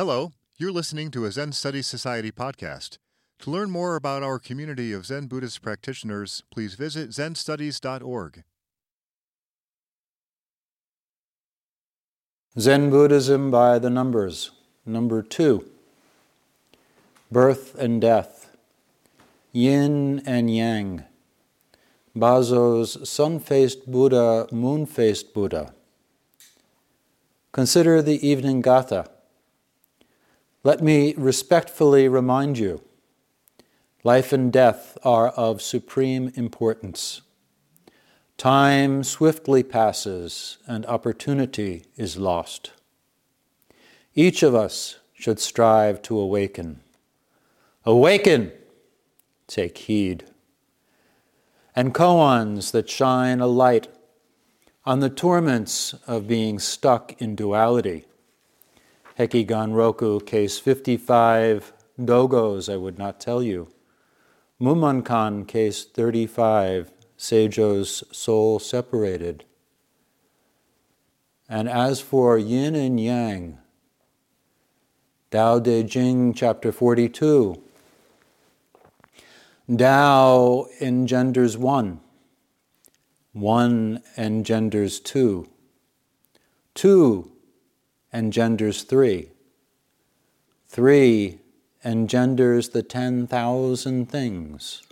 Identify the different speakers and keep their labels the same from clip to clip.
Speaker 1: Hello, you're listening to a Zen Studies Society podcast. To learn more about our community of Zen Buddhist practitioners, please visit zenstudies.org.
Speaker 2: Zen Buddhism by the Numbers, number two. Birth and Death, Yin and Yang, Baso's sun faced Buddha, moon faced Buddha. Consider the evening gatha. Let me respectfully remind you life and death are of supreme importance. Time swiftly passes and opportunity is lost. Each of us should strive to awaken. Awaken! Take heed. And koans that shine a light on the torments of being stuck in duality. Hekigan Roku, case 55, Dogo's, I would not tell you. Mumonkan, case 35, Seijo's soul separated. And as for yin and yang, Tao Te Ching, chapter 42, Tao engenders one, one engenders two, two engenders three, three engenders the 10,000 things.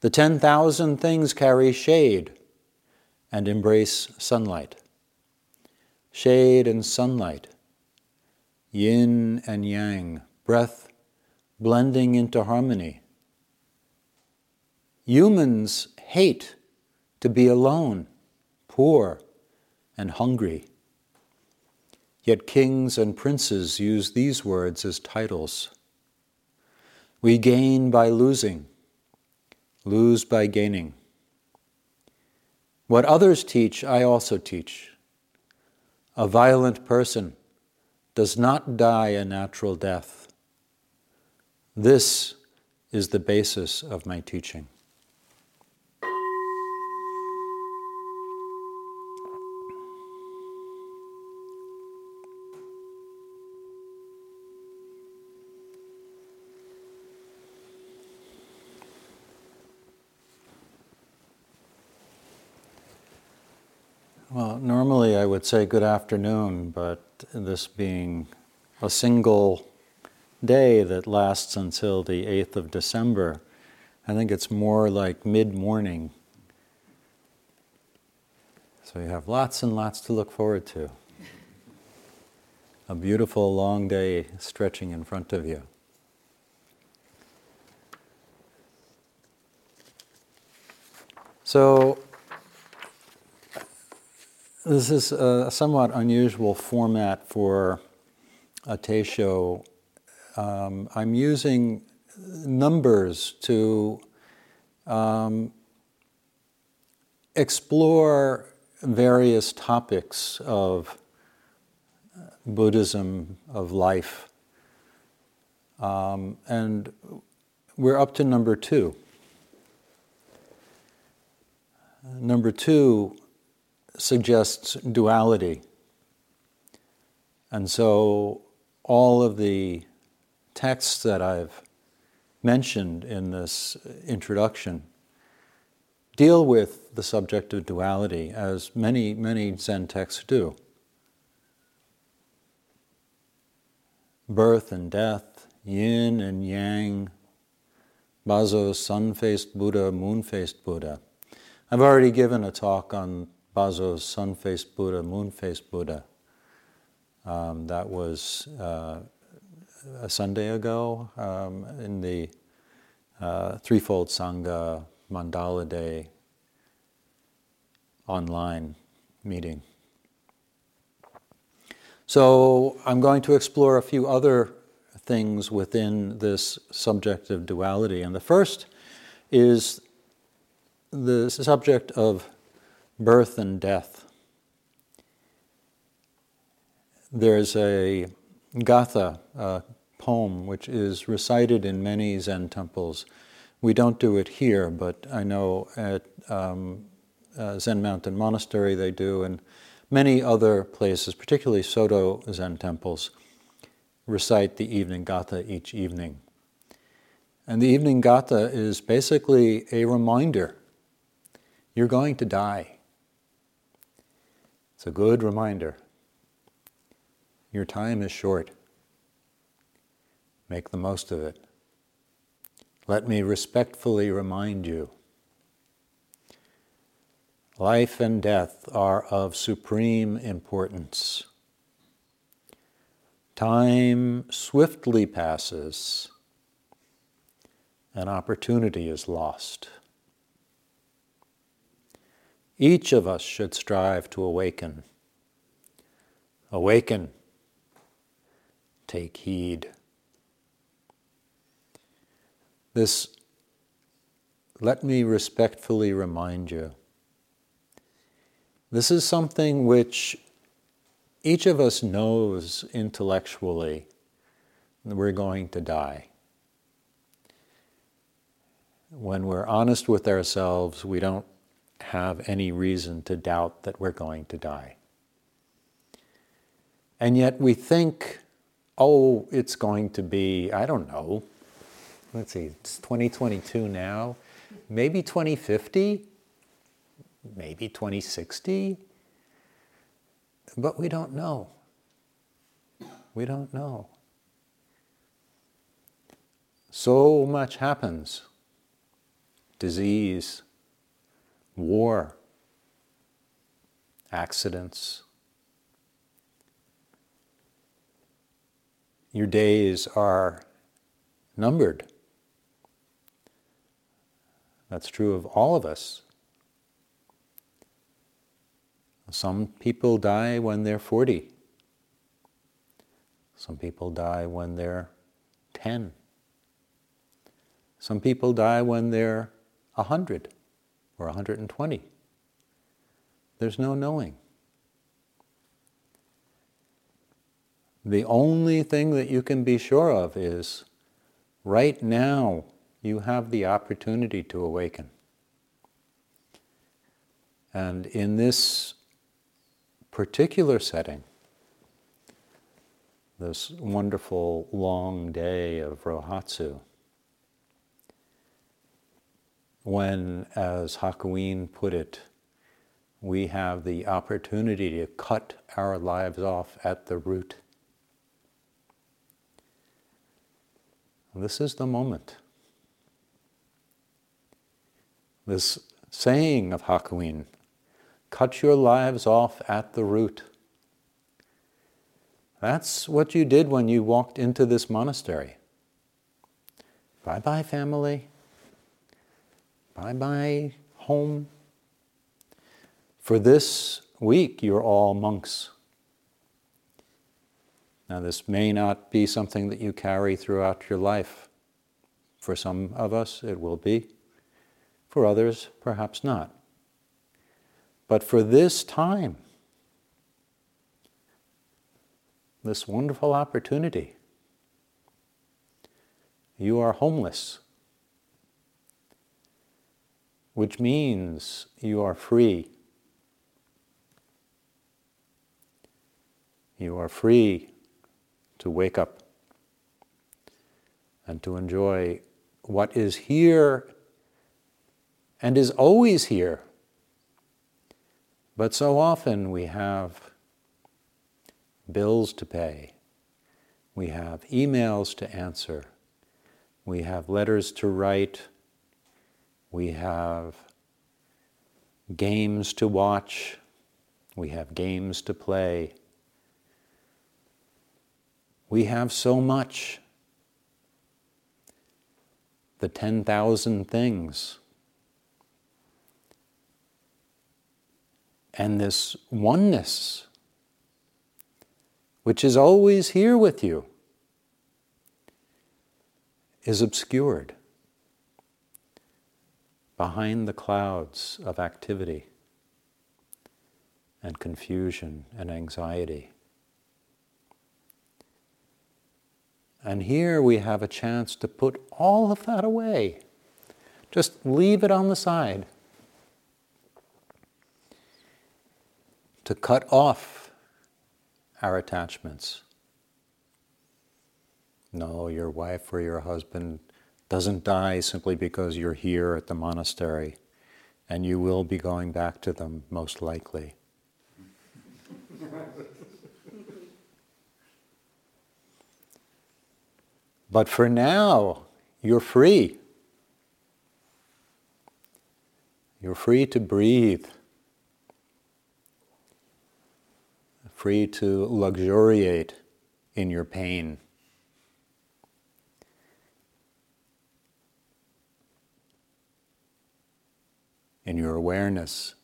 Speaker 2: The 10,000 things carry shade and embrace sunlight. Shade and sunlight, yin and yang, breath blending into harmony. Humans hate to be alone, poor, and hungry. Yet kings and princes use these words as titles. We gain by losing, lose by gaining. What others teach, I also teach. A violent person does not die a natural death. This is the basis of my teaching. I would say good afternoon, but this being a single day that lasts until the 8th of December, I think it's more like mid morning. So you have lots and lots to look forward to. A beautiful long day stretching in front of you. So, this is a somewhat unusual format for a Teisho. Um, I'm using numbers to um, explore various topics of Buddhism, of life. Um, and we're up to number two. Number two suggests duality. And so all of the texts that I've mentioned in this introduction deal with the subject of duality, as many, many Zen texts do. Birth and death, yin and yang, Baso, sun faced Buddha, moon faced Buddha. I've already given a talk on Baso's sun faced Buddha, moon faced Buddha. Um, that was uh, a Sunday ago um, in the uh, Threefold Sangha Mandala Day online meeting. So I'm going to explore a few other things within this subject of duality. And the first is the subject of birth and death. There's a gatha, a poem, which is recited in many Zen temples. We don't do it here, but I know at um, uh, Zen Mountain Monastery they do, and many other places, particularly Soto Zen temples. recite the evening gatha each evening. And the evening gatha is basically a reminder you're going to die. It's a good reminder. Your time is short. Make the most of it. Let me respectfully remind you life and death are of supreme importance. Time swiftly passes, and opportunity is lost. Each of us should strive to awaken. Awaken. Take heed. This, let me respectfully remind you, this is something which each of us knows intellectually that we're going to die. When we're honest with ourselves, we don't have any reason to doubt that we're going to die. And yet we think, oh, it's going to be, I don't know, let's see, it's 2022 now, maybe 2050, maybe 2060, but we don't know. We don't know. So much happens disease, war, accidents. Your days are numbered. That's true of all of us. Some people die when they're 40. Some people die when they're 10. Some people die when they're 100 or 120. There's no knowing. The only thing that you can be sure of is right now you have the opportunity to awaken. And in this particular setting, this wonderful long day of Rohatsu, when, as Hakuin put it, we have the opportunity to cut our lives off at the root. This is the moment. This saying of Hakuin, cut your lives off at the root. That's what you did when you walked into this monastery. Bye bye, family. Bye bye, home. For this week, you're all monks. Now, this may not be something that you carry throughout your life. For some of us, it will be. For others, perhaps not. But for this time, this wonderful opportunity, you are homeless which means you are free. You are free to wake up and to enjoy what is here and is always here. But so often we have bills to pay, we have emails to answer, we have letters to write we have games to watch, we have games to play. We have so much. The 10,000 things. And this oneness, which is always here with you, is obscured behind the clouds of activity and confusion and anxiety. And here we have a chance to put all of that away. Just leave it on the side. To cut off our attachments. No, your wife or your husband doesn't die simply because you're here at the monastery, and you will be going back to them most likely. but for now, you're free. You're free to breathe, free to luxuriate in your pain. In your awareness,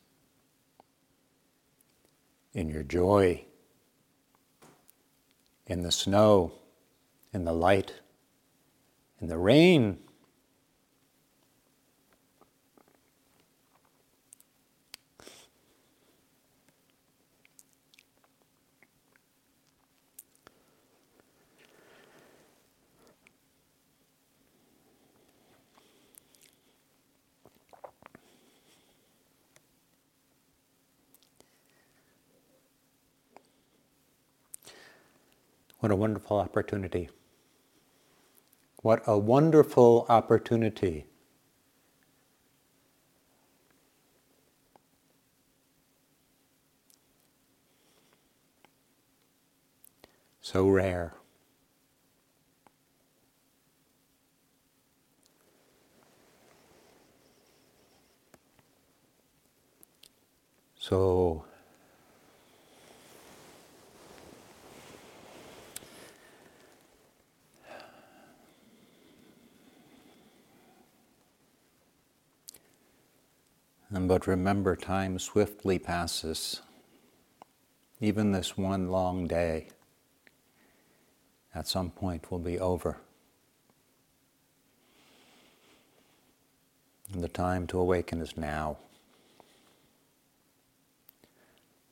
Speaker 2: in your joy, in the snow, in the light, in the rain. What a wonderful opportunity. What a wonderful opportunity. So rare. So but remember, time swiftly passes. Even this one long day at some point will be over. And the time to awaken is now.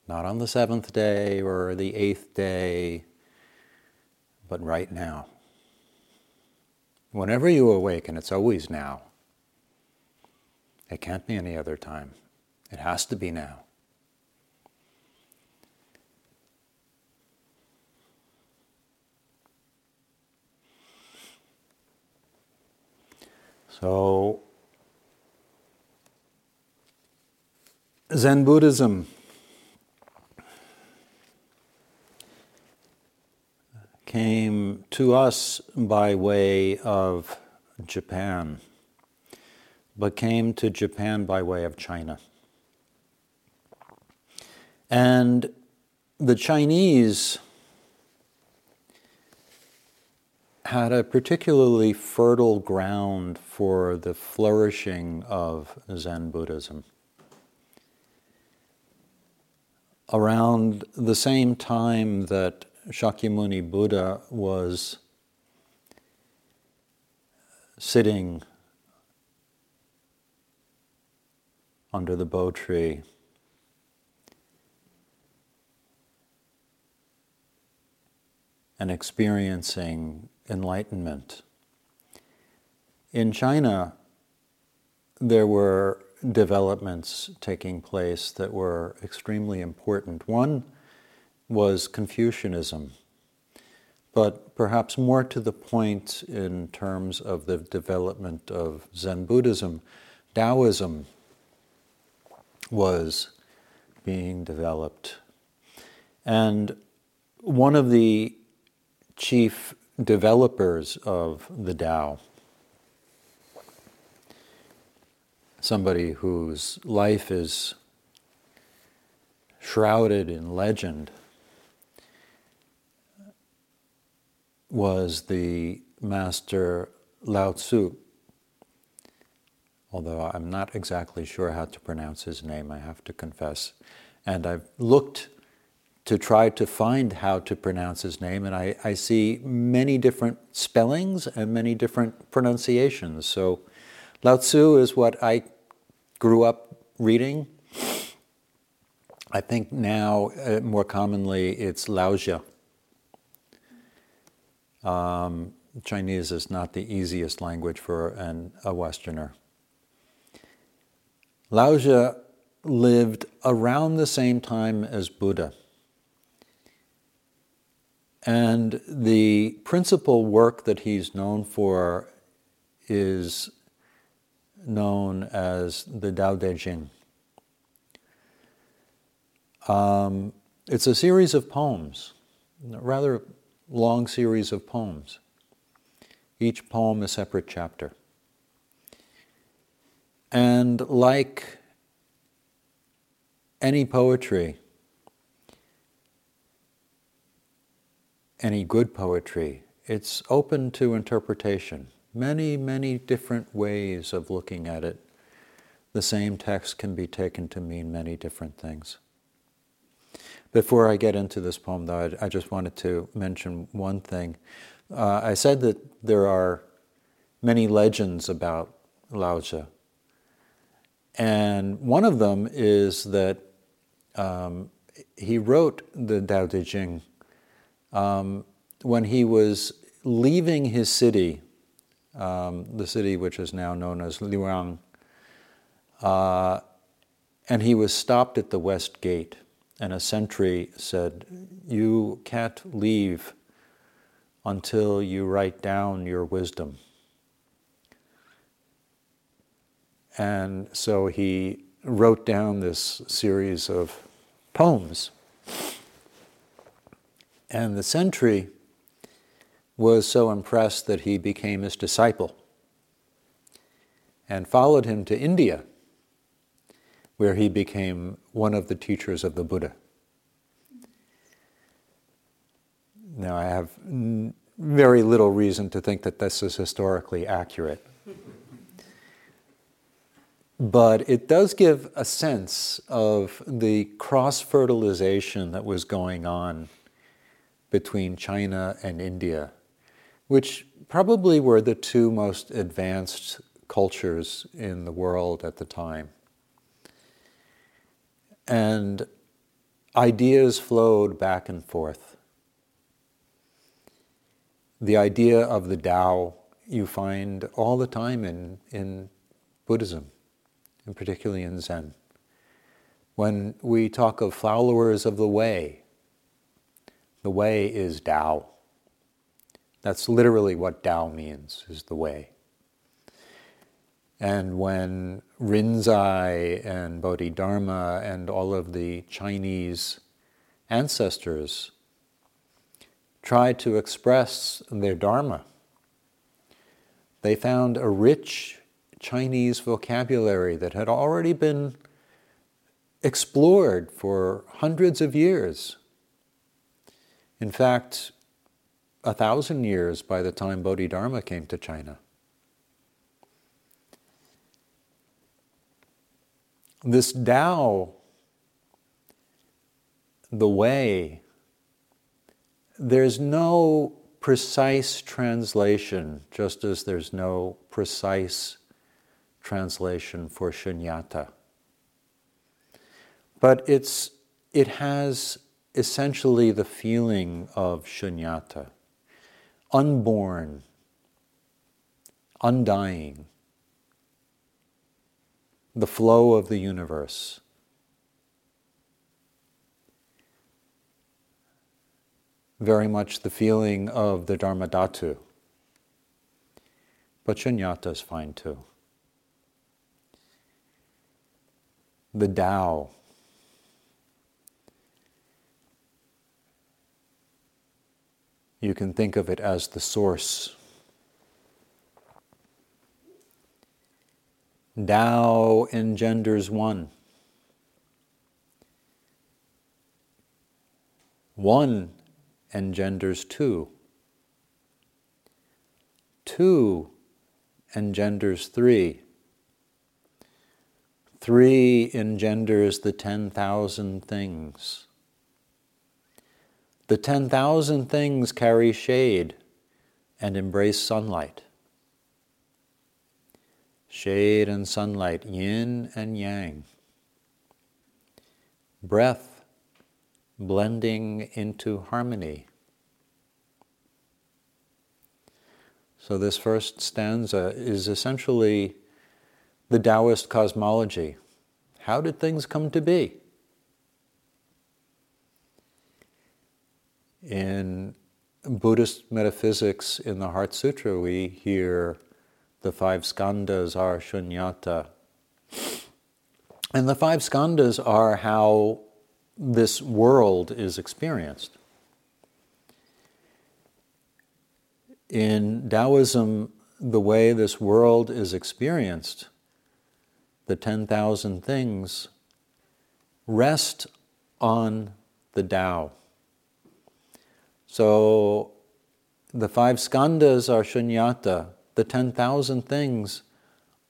Speaker 2: Not on the seventh day or the eighth day, but right now. Whenever you awaken, it's always now. It can't be any other time. It has to be now. So, Zen Buddhism came to us by way of Japan but came to Japan by way of China. And the Chinese had a particularly fertile ground for the flourishing of Zen Buddhism. Around the same time that Shakyamuni Buddha was sitting under the bo tree. And experiencing enlightenment. In China, there were developments taking place that were extremely important. One was Confucianism, but perhaps more to the point in terms of the development of Zen Buddhism, Taoism was being developed. And one of the chief developers of the Tao, somebody whose life is shrouded in legend, was the master Lao Tzu although I'm not exactly sure how to pronounce his name, I have to confess. And I've looked to try to find how to pronounce his name, and I, I see many different spellings and many different pronunciations. So Lao Tzu is what I grew up reading. I think now, uh, more commonly, it's Laozi. Um, Chinese is not the easiest language for an, a Westerner. Laozi lived around the same time as Buddha. And the principal work that he's known for is known as the Tao Te Ching. Um, it's a series of poems, a rather long series of poems. Each poem a separate chapter. And like any poetry, any good poetry, it's open to interpretation. Many, many different ways of looking at it. The same text can be taken to mean many different things. Before I get into this poem, though, I, just wanted to mention one thing. Uh, I said that there are many legends about Lao Tzu. And one of them is that um, he wrote the Tao Te Ching um, when he was leaving his city, um, the city which is now known as Luoyang, uh, and he was stopped at the west gate, and a sentry said, You can't leave until you write down your wisdom. And so he wrote down this series of poems. And the sentry was so impressed that he became his disciple and followed him to India, where he became one of the teachers of the Buddha. Now, I have very little reason to think that this is historically accurate. But it does give a sense of the cross fertilization that was going on between China and India, which probably were the two most advanced cultures in the world at the time. And ideas flowed back and forth. The idea of the Tao you find all the time in, in Buddhism, and particularly in Zen. When we talk of followers of the way, the way is Tao. That's literally what Tao means, is the way. And when Rinzai and Bodhidharma and all of the Chinese ancestors tried to express their Dharma, they found a rich Chinese vocabulary that had already been explored for hundreds of years in fact, a thousand years by the time Bodhidharma came to China. This Tao, the way, there's no precise translation, just as there's no precise translation for shunyata. But it's, it has essentially the feeling of shunyata, unborn, undying, the flow of the universe. Very much the feeling of the Dharmadhatu. But shunyata is fine too. The Tao You can think of it as the source. Tao engenders one. One engenders two. Two engenders three. Three engenders the 10,000 things. The 10,000 things carry shade and embrace sunlight. Shade and sunlight, yin and yang. Breath blending into harmony. So, this first stanza is essentially the Taoist cosmology. How did things come to be? in Buddhist metaphysics in the Heart Sutra, we hear the five skandhas are shunyata. And the five skandhas are how this world is experienced. In Taoism, the way this world is experienced, the 10,000 things, rest on the Tao. So the five skandhas are shunyata, the 10,000 things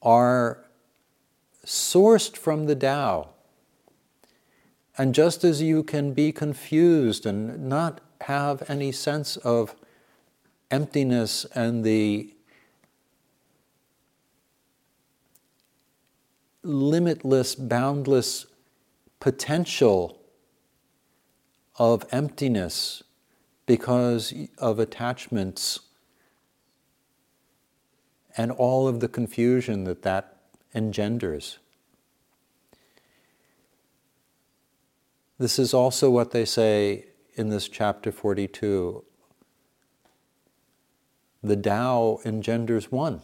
Speaker 2: are sourced from the Tao. And just as you can be confused and not have any sense of emptiness and the limitless, boundless potential of emptiness because of attachments and all of the confusion that that engenders. This is also what they say in this chapter 42. The Tao engenders one.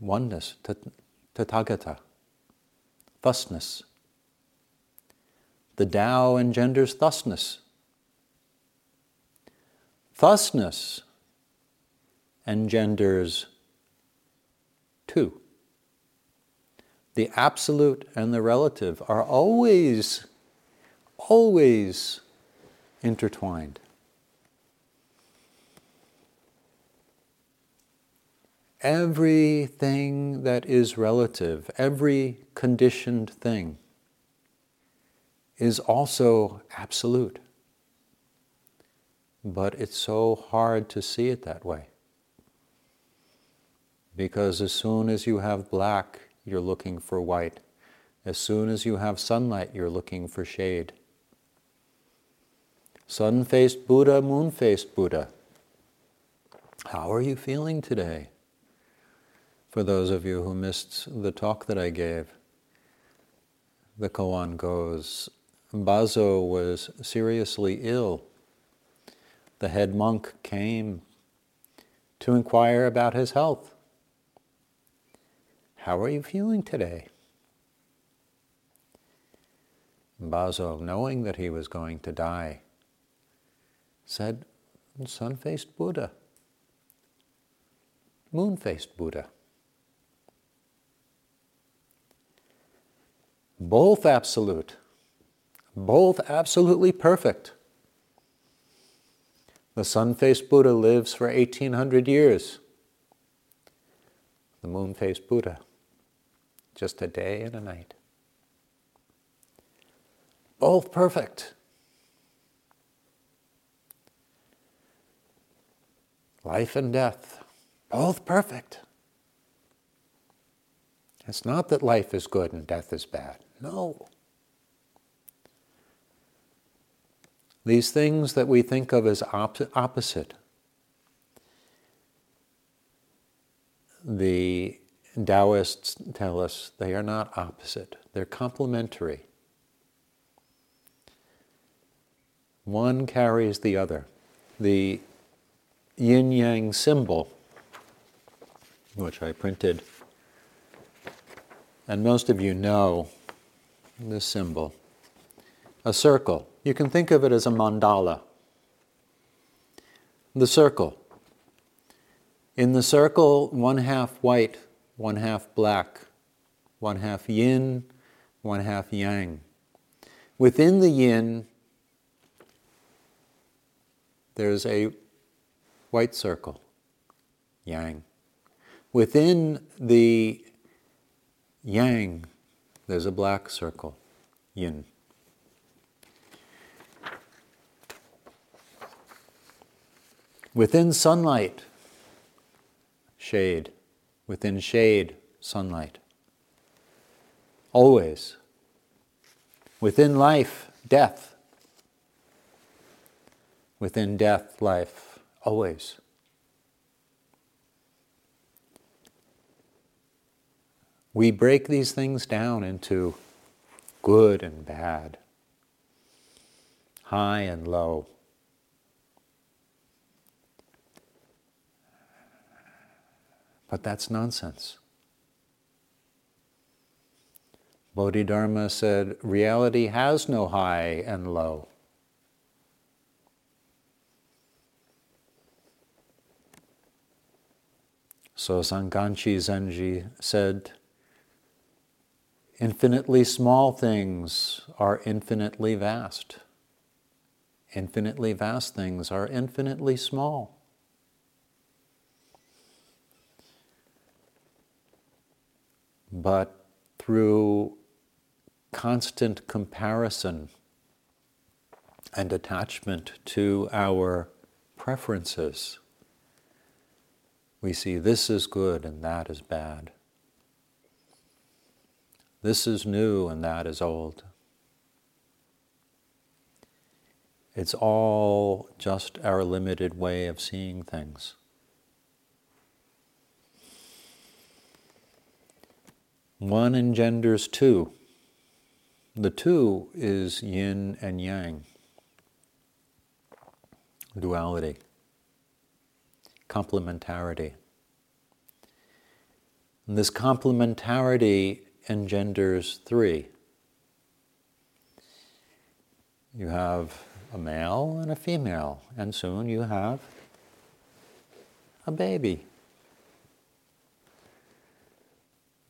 Speaker 2: Oneness, tathagata, thusness. The Tao engenders thusness. Thusness engenders two. The absolute and the relative are always, always intertwined. Everything that is relative, every conditioned thing, is also absolute. But it's so hard to see it that way. Because as soon as you have black, you're looking for white. As soon as you have sunlight, you're looking for shade. Sun faced Buddha, moon faced Buddha. How are you feeling today? For those of you who missed the talk that I gave, the koan goes Baso was seriously ill. The head monk came to inquire about his health. How are you feeling today? Baso, knowing that he was going to die, said, Sun faced Buddha, moon faced Buddha. Both absolute both absolutely perfect. The sun faced Buddha lives for 1800 years. The moon faced Buddha, just a day and a night. Both perfect. Life and death, both perfect. It's not that life is good and death is bad. No. These things that we think of as op- opposite, the Taoists tell us they are not opposite, they're complementary. One carries the other. The yin yang symbol, which I printed, and most of you know this symbol, a circle you can think of it as a mandala. The circle. In the circle, one half white, one half black, one half yin, one half yang. Within the yin, there's a white circle, yang. Within the yang, there's a black circle, yin. Within sunlight, shade. Within shade, sunlight. Always. Within life, death. Within death, life. Always. We break these things down into good and bad. high and low. But that's nonsense. Bodhidharma said, reality has no high and low. So Sanganchi Zenji said, infinitely small things are infinitely vast. Infinitely vast things are infinitely small. But through constant comparison and attachment to our preferences, we see this is good and that is bad. This is new and that is old. It's all just our limited way of seeing things. One engenders two. The two is yin and yang, duality, complementarity. And this complementarity engenders three. You have a male and a female, and soon you have a baby.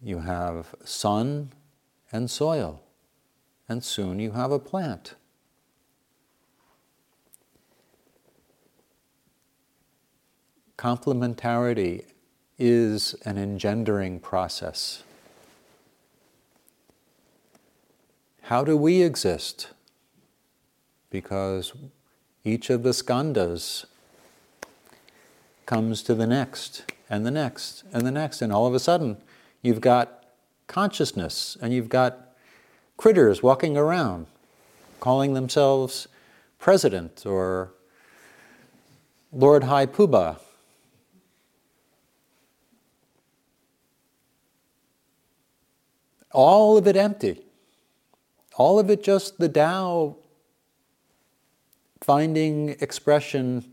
Speaker 2: You have sun and soil and soon you have a plant. Complementarity is an engendering process. How do we exist? Because each of the skandhas comes to the next and the next and the next, and all of a sudden you've got consciousness and you've got critters walking around, calling themselves president or Lord High Poobah. All of it empty. All of it just the Tao finding expression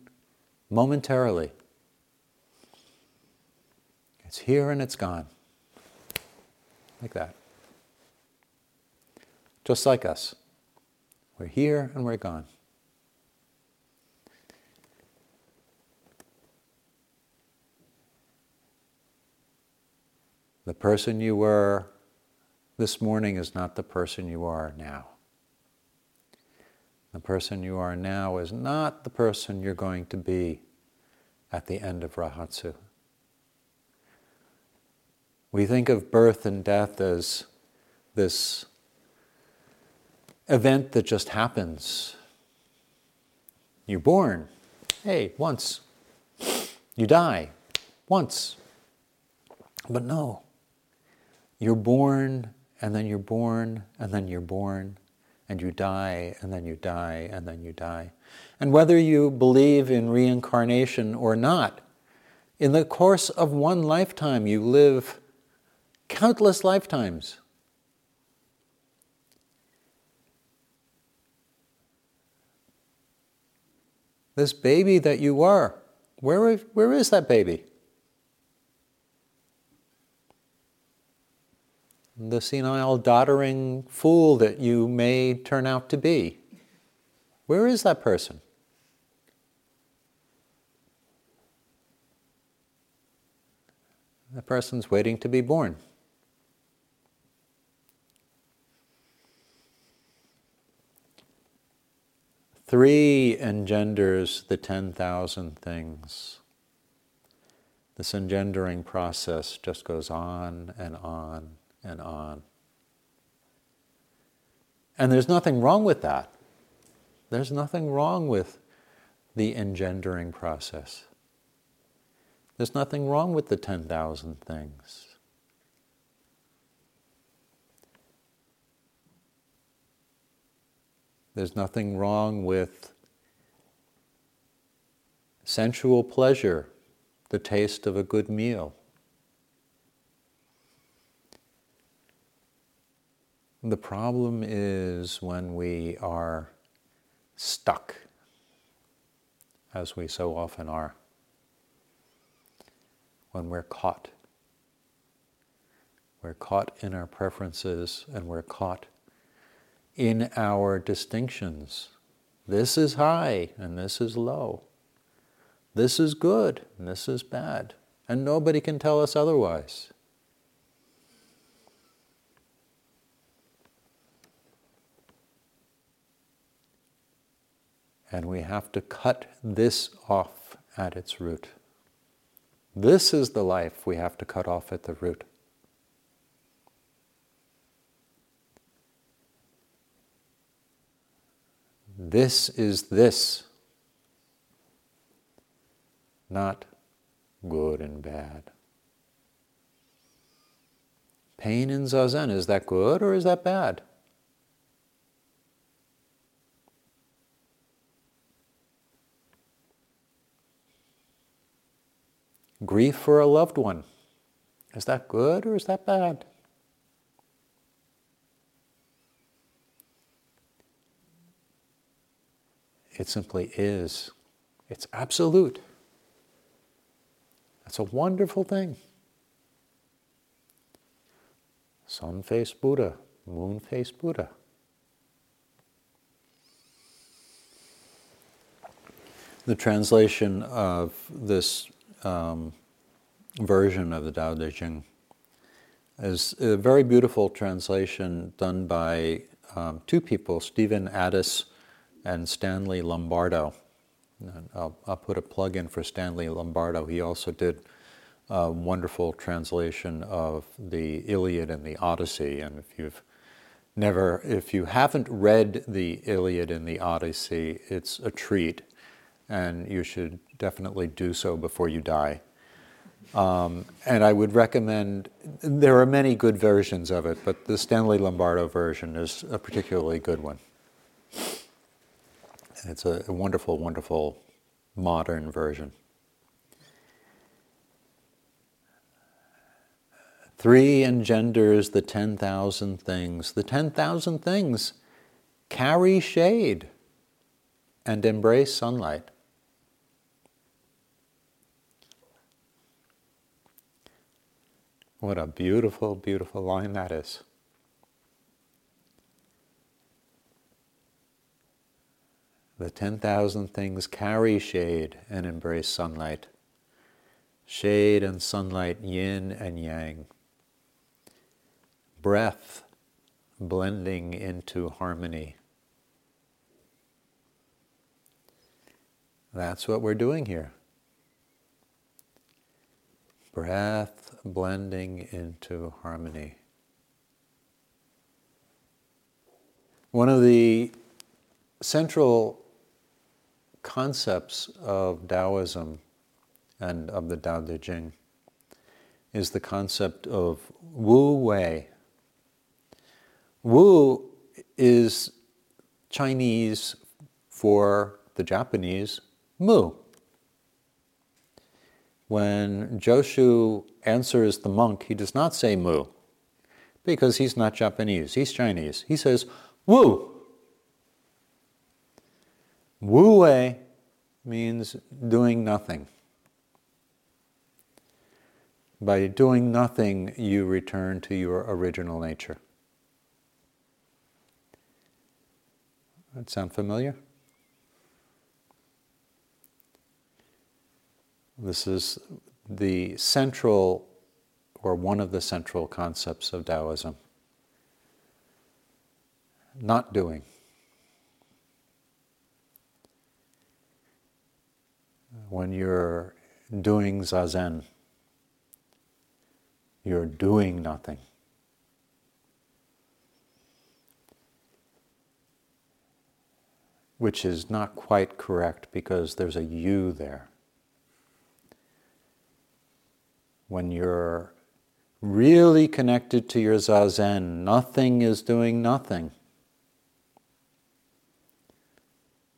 Speaker 2: momentarily. It's here and it's gone. Like that just like us. We're here and we're gone. The person you were this morning is not the person you are now. The person you are now is not the person you're going to be at the end of Rohatsu. We think of birth and death as this event that just happens. You're born, hey, once. You die, once. But no, you're born, and then you're born, and then you're born, and you die, and then you die, and then you die. And whether you believe in reincarnation or not, in the course of one lifetime, you live countless lifetimes. This baby that you are, where, where is that baby? The senile, doddering fool that you may turn out to be. Where is that person? The person's waiting to be born. Three engenders the 10,000 things. This engendering process just goes on and on and on. And there's nothing wrong with that. There's nothing wrong with the engendering process. There's nothing wrong with the 10,000 things. There's nothing wrong with sensual pleasure, the taste of a good meal. The problem is when we are stuck, as we so often are, when we're caught. We're caught in our preferences and we're caught in our distinctions. This is high and this is low. This is good and this is bad. And nobody can tell us otherwise. And we have to cut this off at its root. This is the life we have to cut off at the root. This is this, not good and bad. Pain in zazen, is that good or is that bad? Grief for a loved one, is that good or is that bad? It simply is. It's absolute. That's a wonderful thing. Sun faced Buddha, moon faced Buddha. The translation of this um, version of the Tao Te Ching is a very beautiful translation done by um, two people, Stephen Addiss and Stanley Lombardo. And I'll, I'll, put a plug in for Stanley Lombardo. He also did a wonderful translation of the Iliad and the Odyssey. And if you've never, if you haven't read the Iliad and the Odyssey, it's a treat, and you should definitely do so before you die. Um, and I would recommend, there are many good versions of it, but the Stanley Lombardo version is a particularly good one. It's a, a wonderful, wonderful modern version. Three engenders the 10,000 things. The 10,000 things carry shade and embrace sunlight. What a beautiful, beautiful line that is. The 10,000 things carry shade and embrace sunlight. Shade and sunlight, yin and yang. Breath blending into harmony. That's what we're doing here. Breath blending into harmony. One of the central concepts of Taoism and of the Tao Te Ching is the concept of Wu Wei. Wu is Chinese for the Japanese Mu. When Joshu answers the monk, he does not say Mu because he's not Japanese, he's Chinese. He says Wu. Wu Wei means doing nothing. By doing nothing, you return to your original nature. That sound familiar? This is the central, or one of the central concepts of Taoism. Not doing. when you're doing zazen, you're doing nothing. Which is not quite correct because there's a you there. When you're really connected to your zazen, nothing is doing nothing.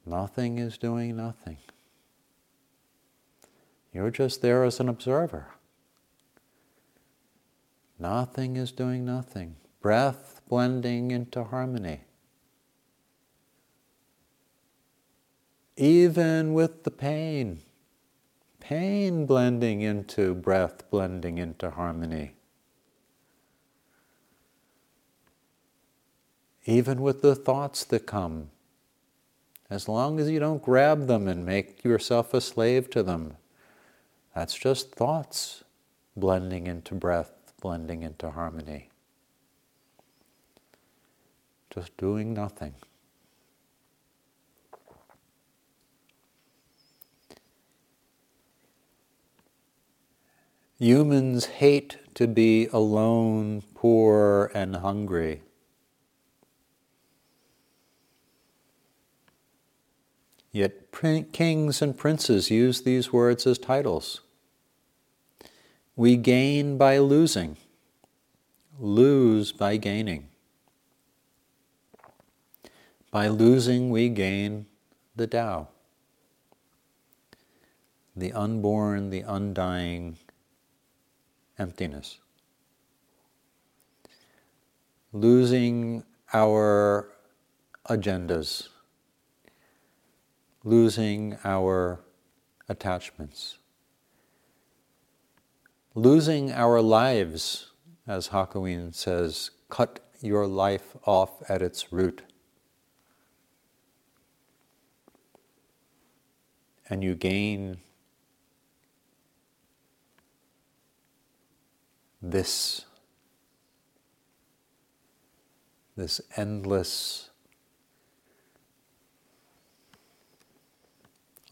Speaker 2: Nothing is doing nothing. You're just there as an observer. Nothing is doing nothing. Breath blending into harmony. even with the pain, pain blending into breath, blending into harmony. Even with the thoughts that come, as long as you don't grab them and make yourself a slave to them, that's just thoughts blending into breath, blending into harmony. Just doing nothing. Humans hate to be alone, poor, and hungry. Yet kings and princes use these words as titles. We gain by losing, lose by gaining. By losing, we gain the Tao, the unborn, the undying, emptiness. Losing our agendas, losing our attachments, losing our lives, as Hakuin says, cut your life off at its root. And you gain this, this endless,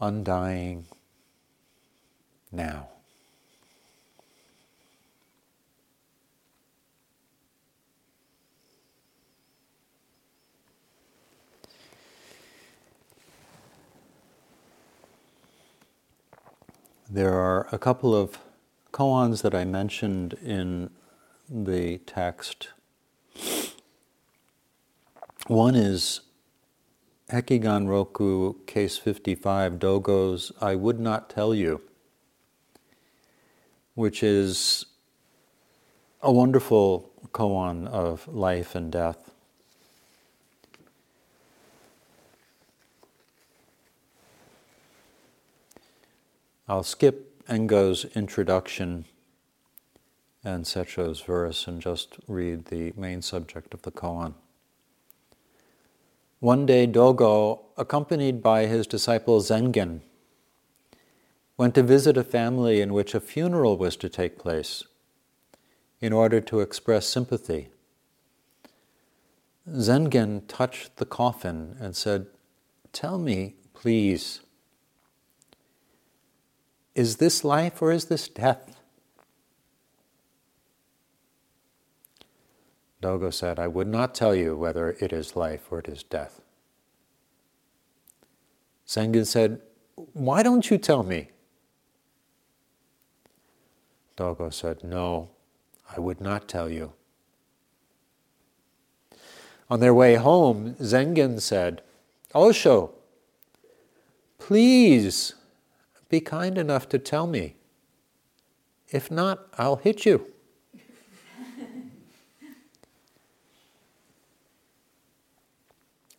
Speaker 2: undying now. There are a couple of koans that I mentioned in the text. One is Hekigan Roku, case 55, Dogo's I Would Not Tell You, which is a wonderful koan of life and death. I'll skip Engo's introduction and Setcho's verse and just read the main subject of the koan. One day, Dogo, accompanied by his disciple Zengen, went to visit a family in which a funeral was to take place in order to express sympathy. Zengen touched the coffin and said, Tell me, please, is this life or is this death? Dogo said, I would not tell you whether it is life or it is death. Zengen said, Why don't you tell me? Dogo said, No, I would not tell you. On their way home, Zengen said, Osho, please be kind enough to tell me. If not, I'll hit you.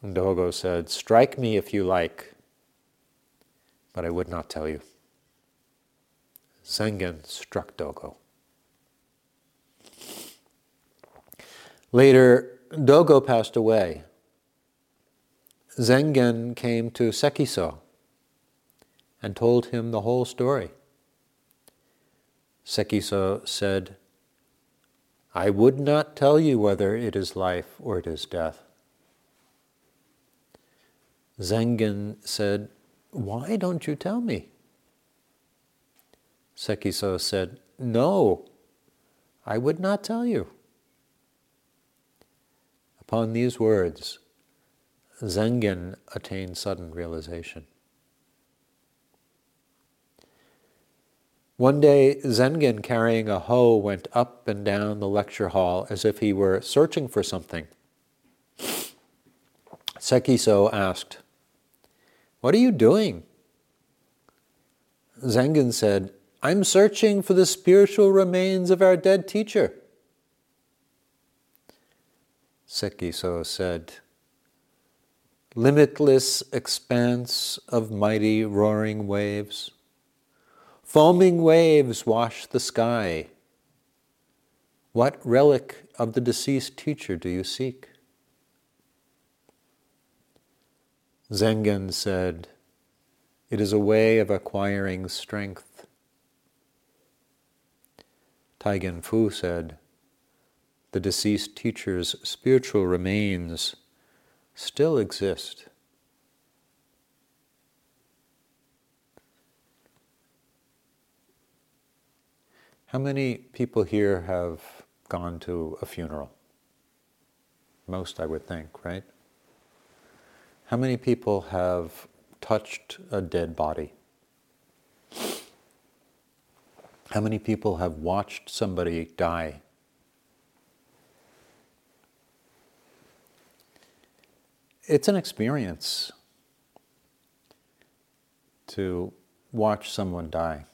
Speaker 2: Dogo said, Strike me if you like, but I would not tell you. Zengen struck Dogo. Later, Dogo passed away. Zengen came to Sekiso and told him the whole story. Sekiso said, I would not tell you whether it is life or it is death. Zengen said, Why don't you tell me? Sekiso said, No, I would not tell you. Upon these words, Zengen attained sudden realization. One day, Zengen, carrying a hoe, went up and down the lecture hall as if he were searching for something. Sekiso asked, What are you doing? Zengen said, I'm searching for the spiritual remains of our dead teacher. Sekiso said, limitless expanse of mighty roaring waves. Foaming waves wash the sky. What relic of the deceased teacher do you seek? Zengen said, It is a way of acquiring strength. Taigen Fu said, The deceased teacher's spiritual remains still exist. How many people here have gone to a funeral? Most, I would think, right? How many people have touched a dead body? How many people have watched somebody die? It's an experience to watch someone die.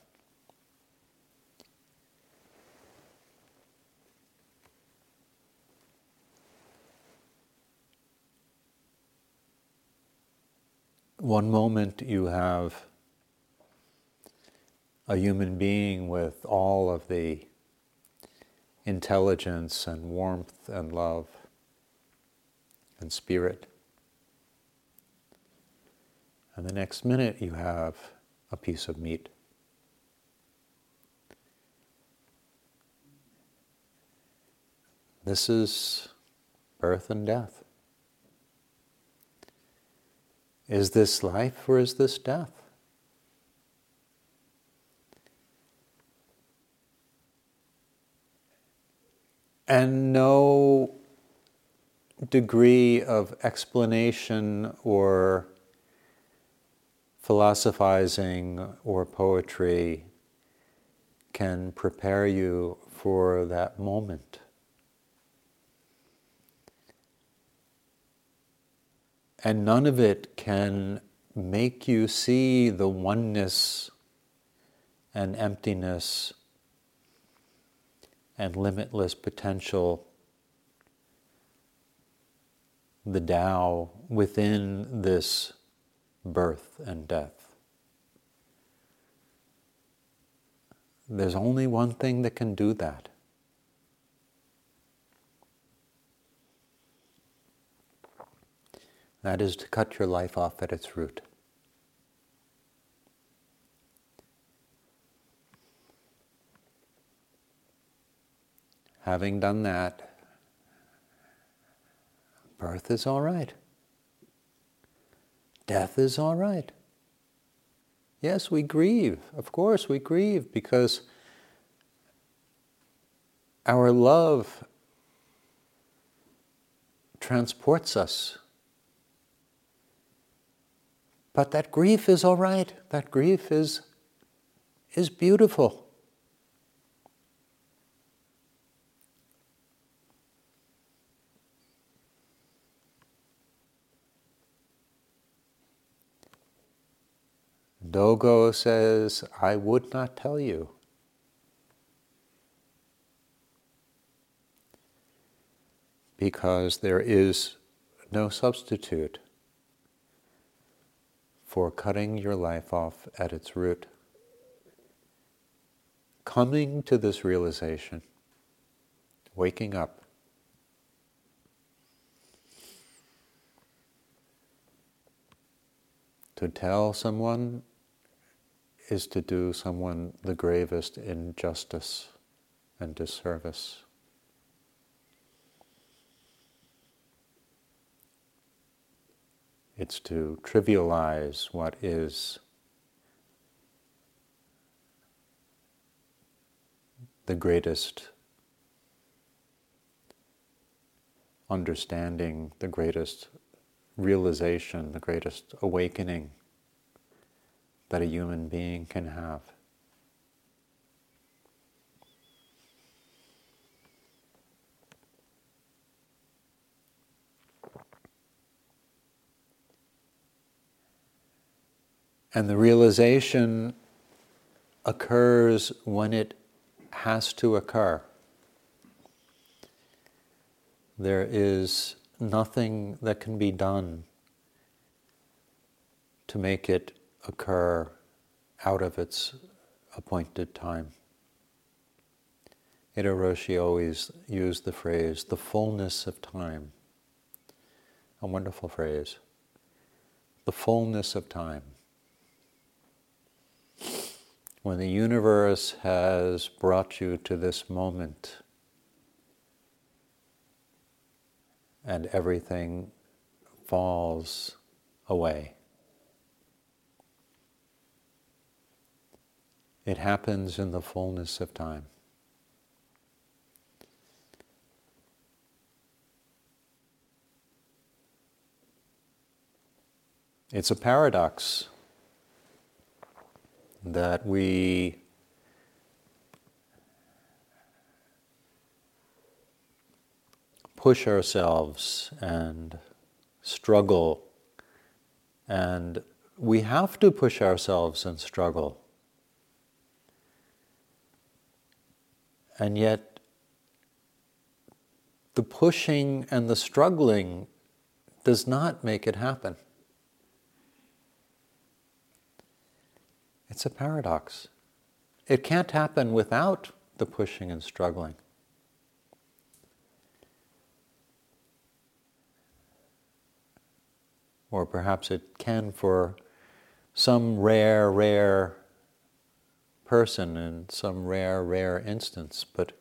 Speaker 2: One moment you have a human being with all of the intelligence and warmth and love and spirit. And the next minute you have a piece of meat. This is birth and death. Is this life or is this death? And no degree of explanation or philosophizing or poetry can prepare you for that moment. And none of it can make you see the oneness and emptiness and limitless potential, the Tao within this birth and death. There's only one thing that can do that. That is to cut your life off at its root. Having done that, birth is all right. Death is all right. Yes, we grieve. Of course, we grieve because our love transports us but that grief is all right. That grief is, is beautiful. Dogo says, I would not tell you. Because there is no substitute for cutting your life off at its root. Coming to this realization, waking up, to tell someone is to do someone the gravest injustice and disservice. It's to trivialize what is the greatest understanding, the greatest realization, the greatest awakening that a human being can have. And the realization occurs when it has to occur. There is nothing that can be done to make it occur out of its appointed time. Eido Roshi always used the phrase, the fullness of time. A wonderful phrase. The fullness of time. When the universe has brought you to this moment and everything falls away. It happens in the fullness of time. It's a paradox that we push ourselves and struggle, and we have to push ourselves and struggle. And yet, the pushing and the struggling does not make it happen. It's a paradox. It can't happen without the pushing and struggling. Or perhaps it can for some rare, rare person in some rare, rare instance, but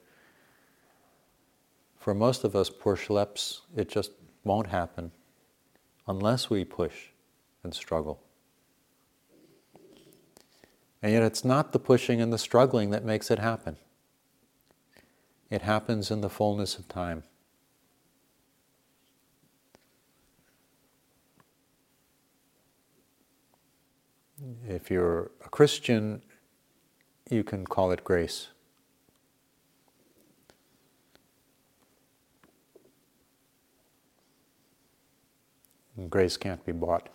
Speaker 2: for most of us poor schleps, it just won't happen unless we push and struggle. And yet, it's not the pushing and the struggling that makes it happen. It happens in the fullness of time. If you're a Christian, you can call it grace. And grace can't be bought.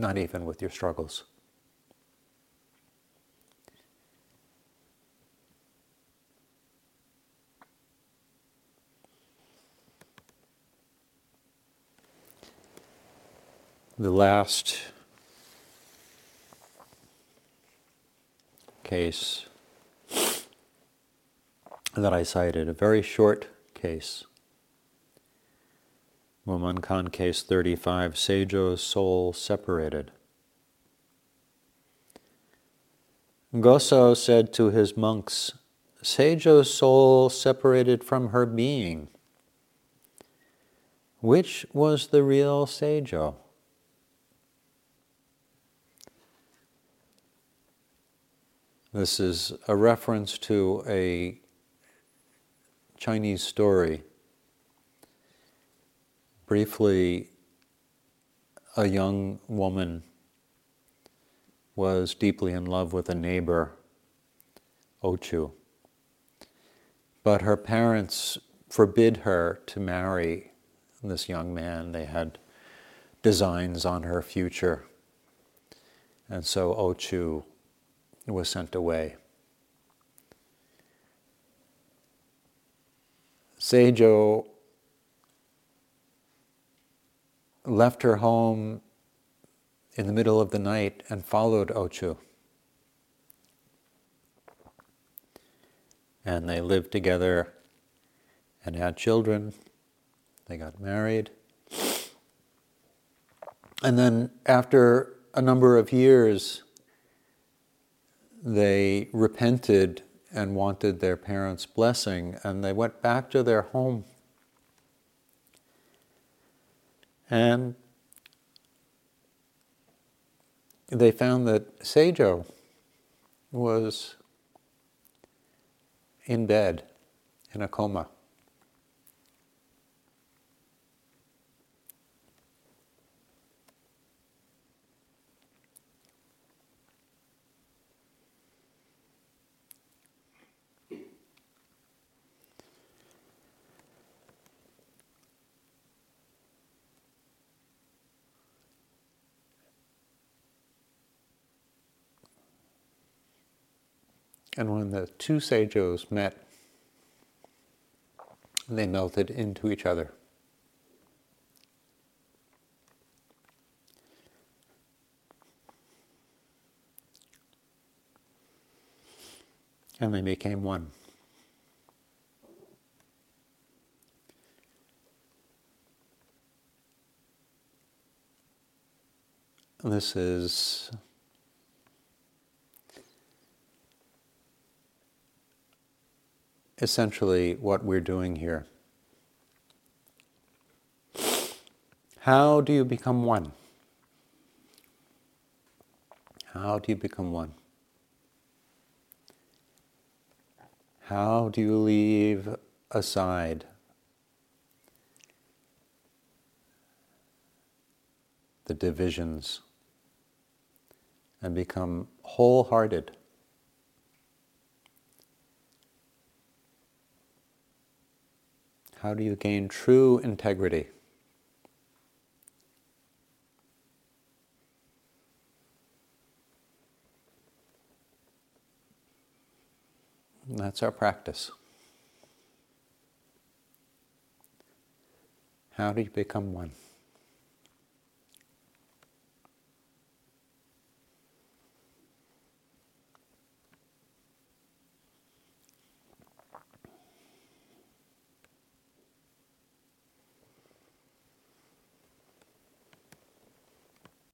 Speaker 2: Not even with your struggles. The last case that I cited, a very short case, Mumonkan case 35, Seijo's soul separated. Goso said to his monks, Seijo's soul separated from her being. Which was the real Seijo? This is a reference to a Chinese story Briefly, a young woman was deeply in love with a neighbor, Ochu. But her parents forbid her to marry this young man. They had designs on her future. And so Ochu was sent away. Seijo left her home in the middle of the night and followed Ochu. And they lived together and had children. They got married. And then, after a number of years, they repented and wanted their parents' blessing, and they went back to their home And they found that Seijo was in bed in a coma. And when the two seijos met, they melted into each other. And they became one. This is essentially what we're doing here. How do you become one? How do you become one? How do you leave aside the divisions and become wholehearted? How do you gain true integrity? And that's our practice. How do you become one?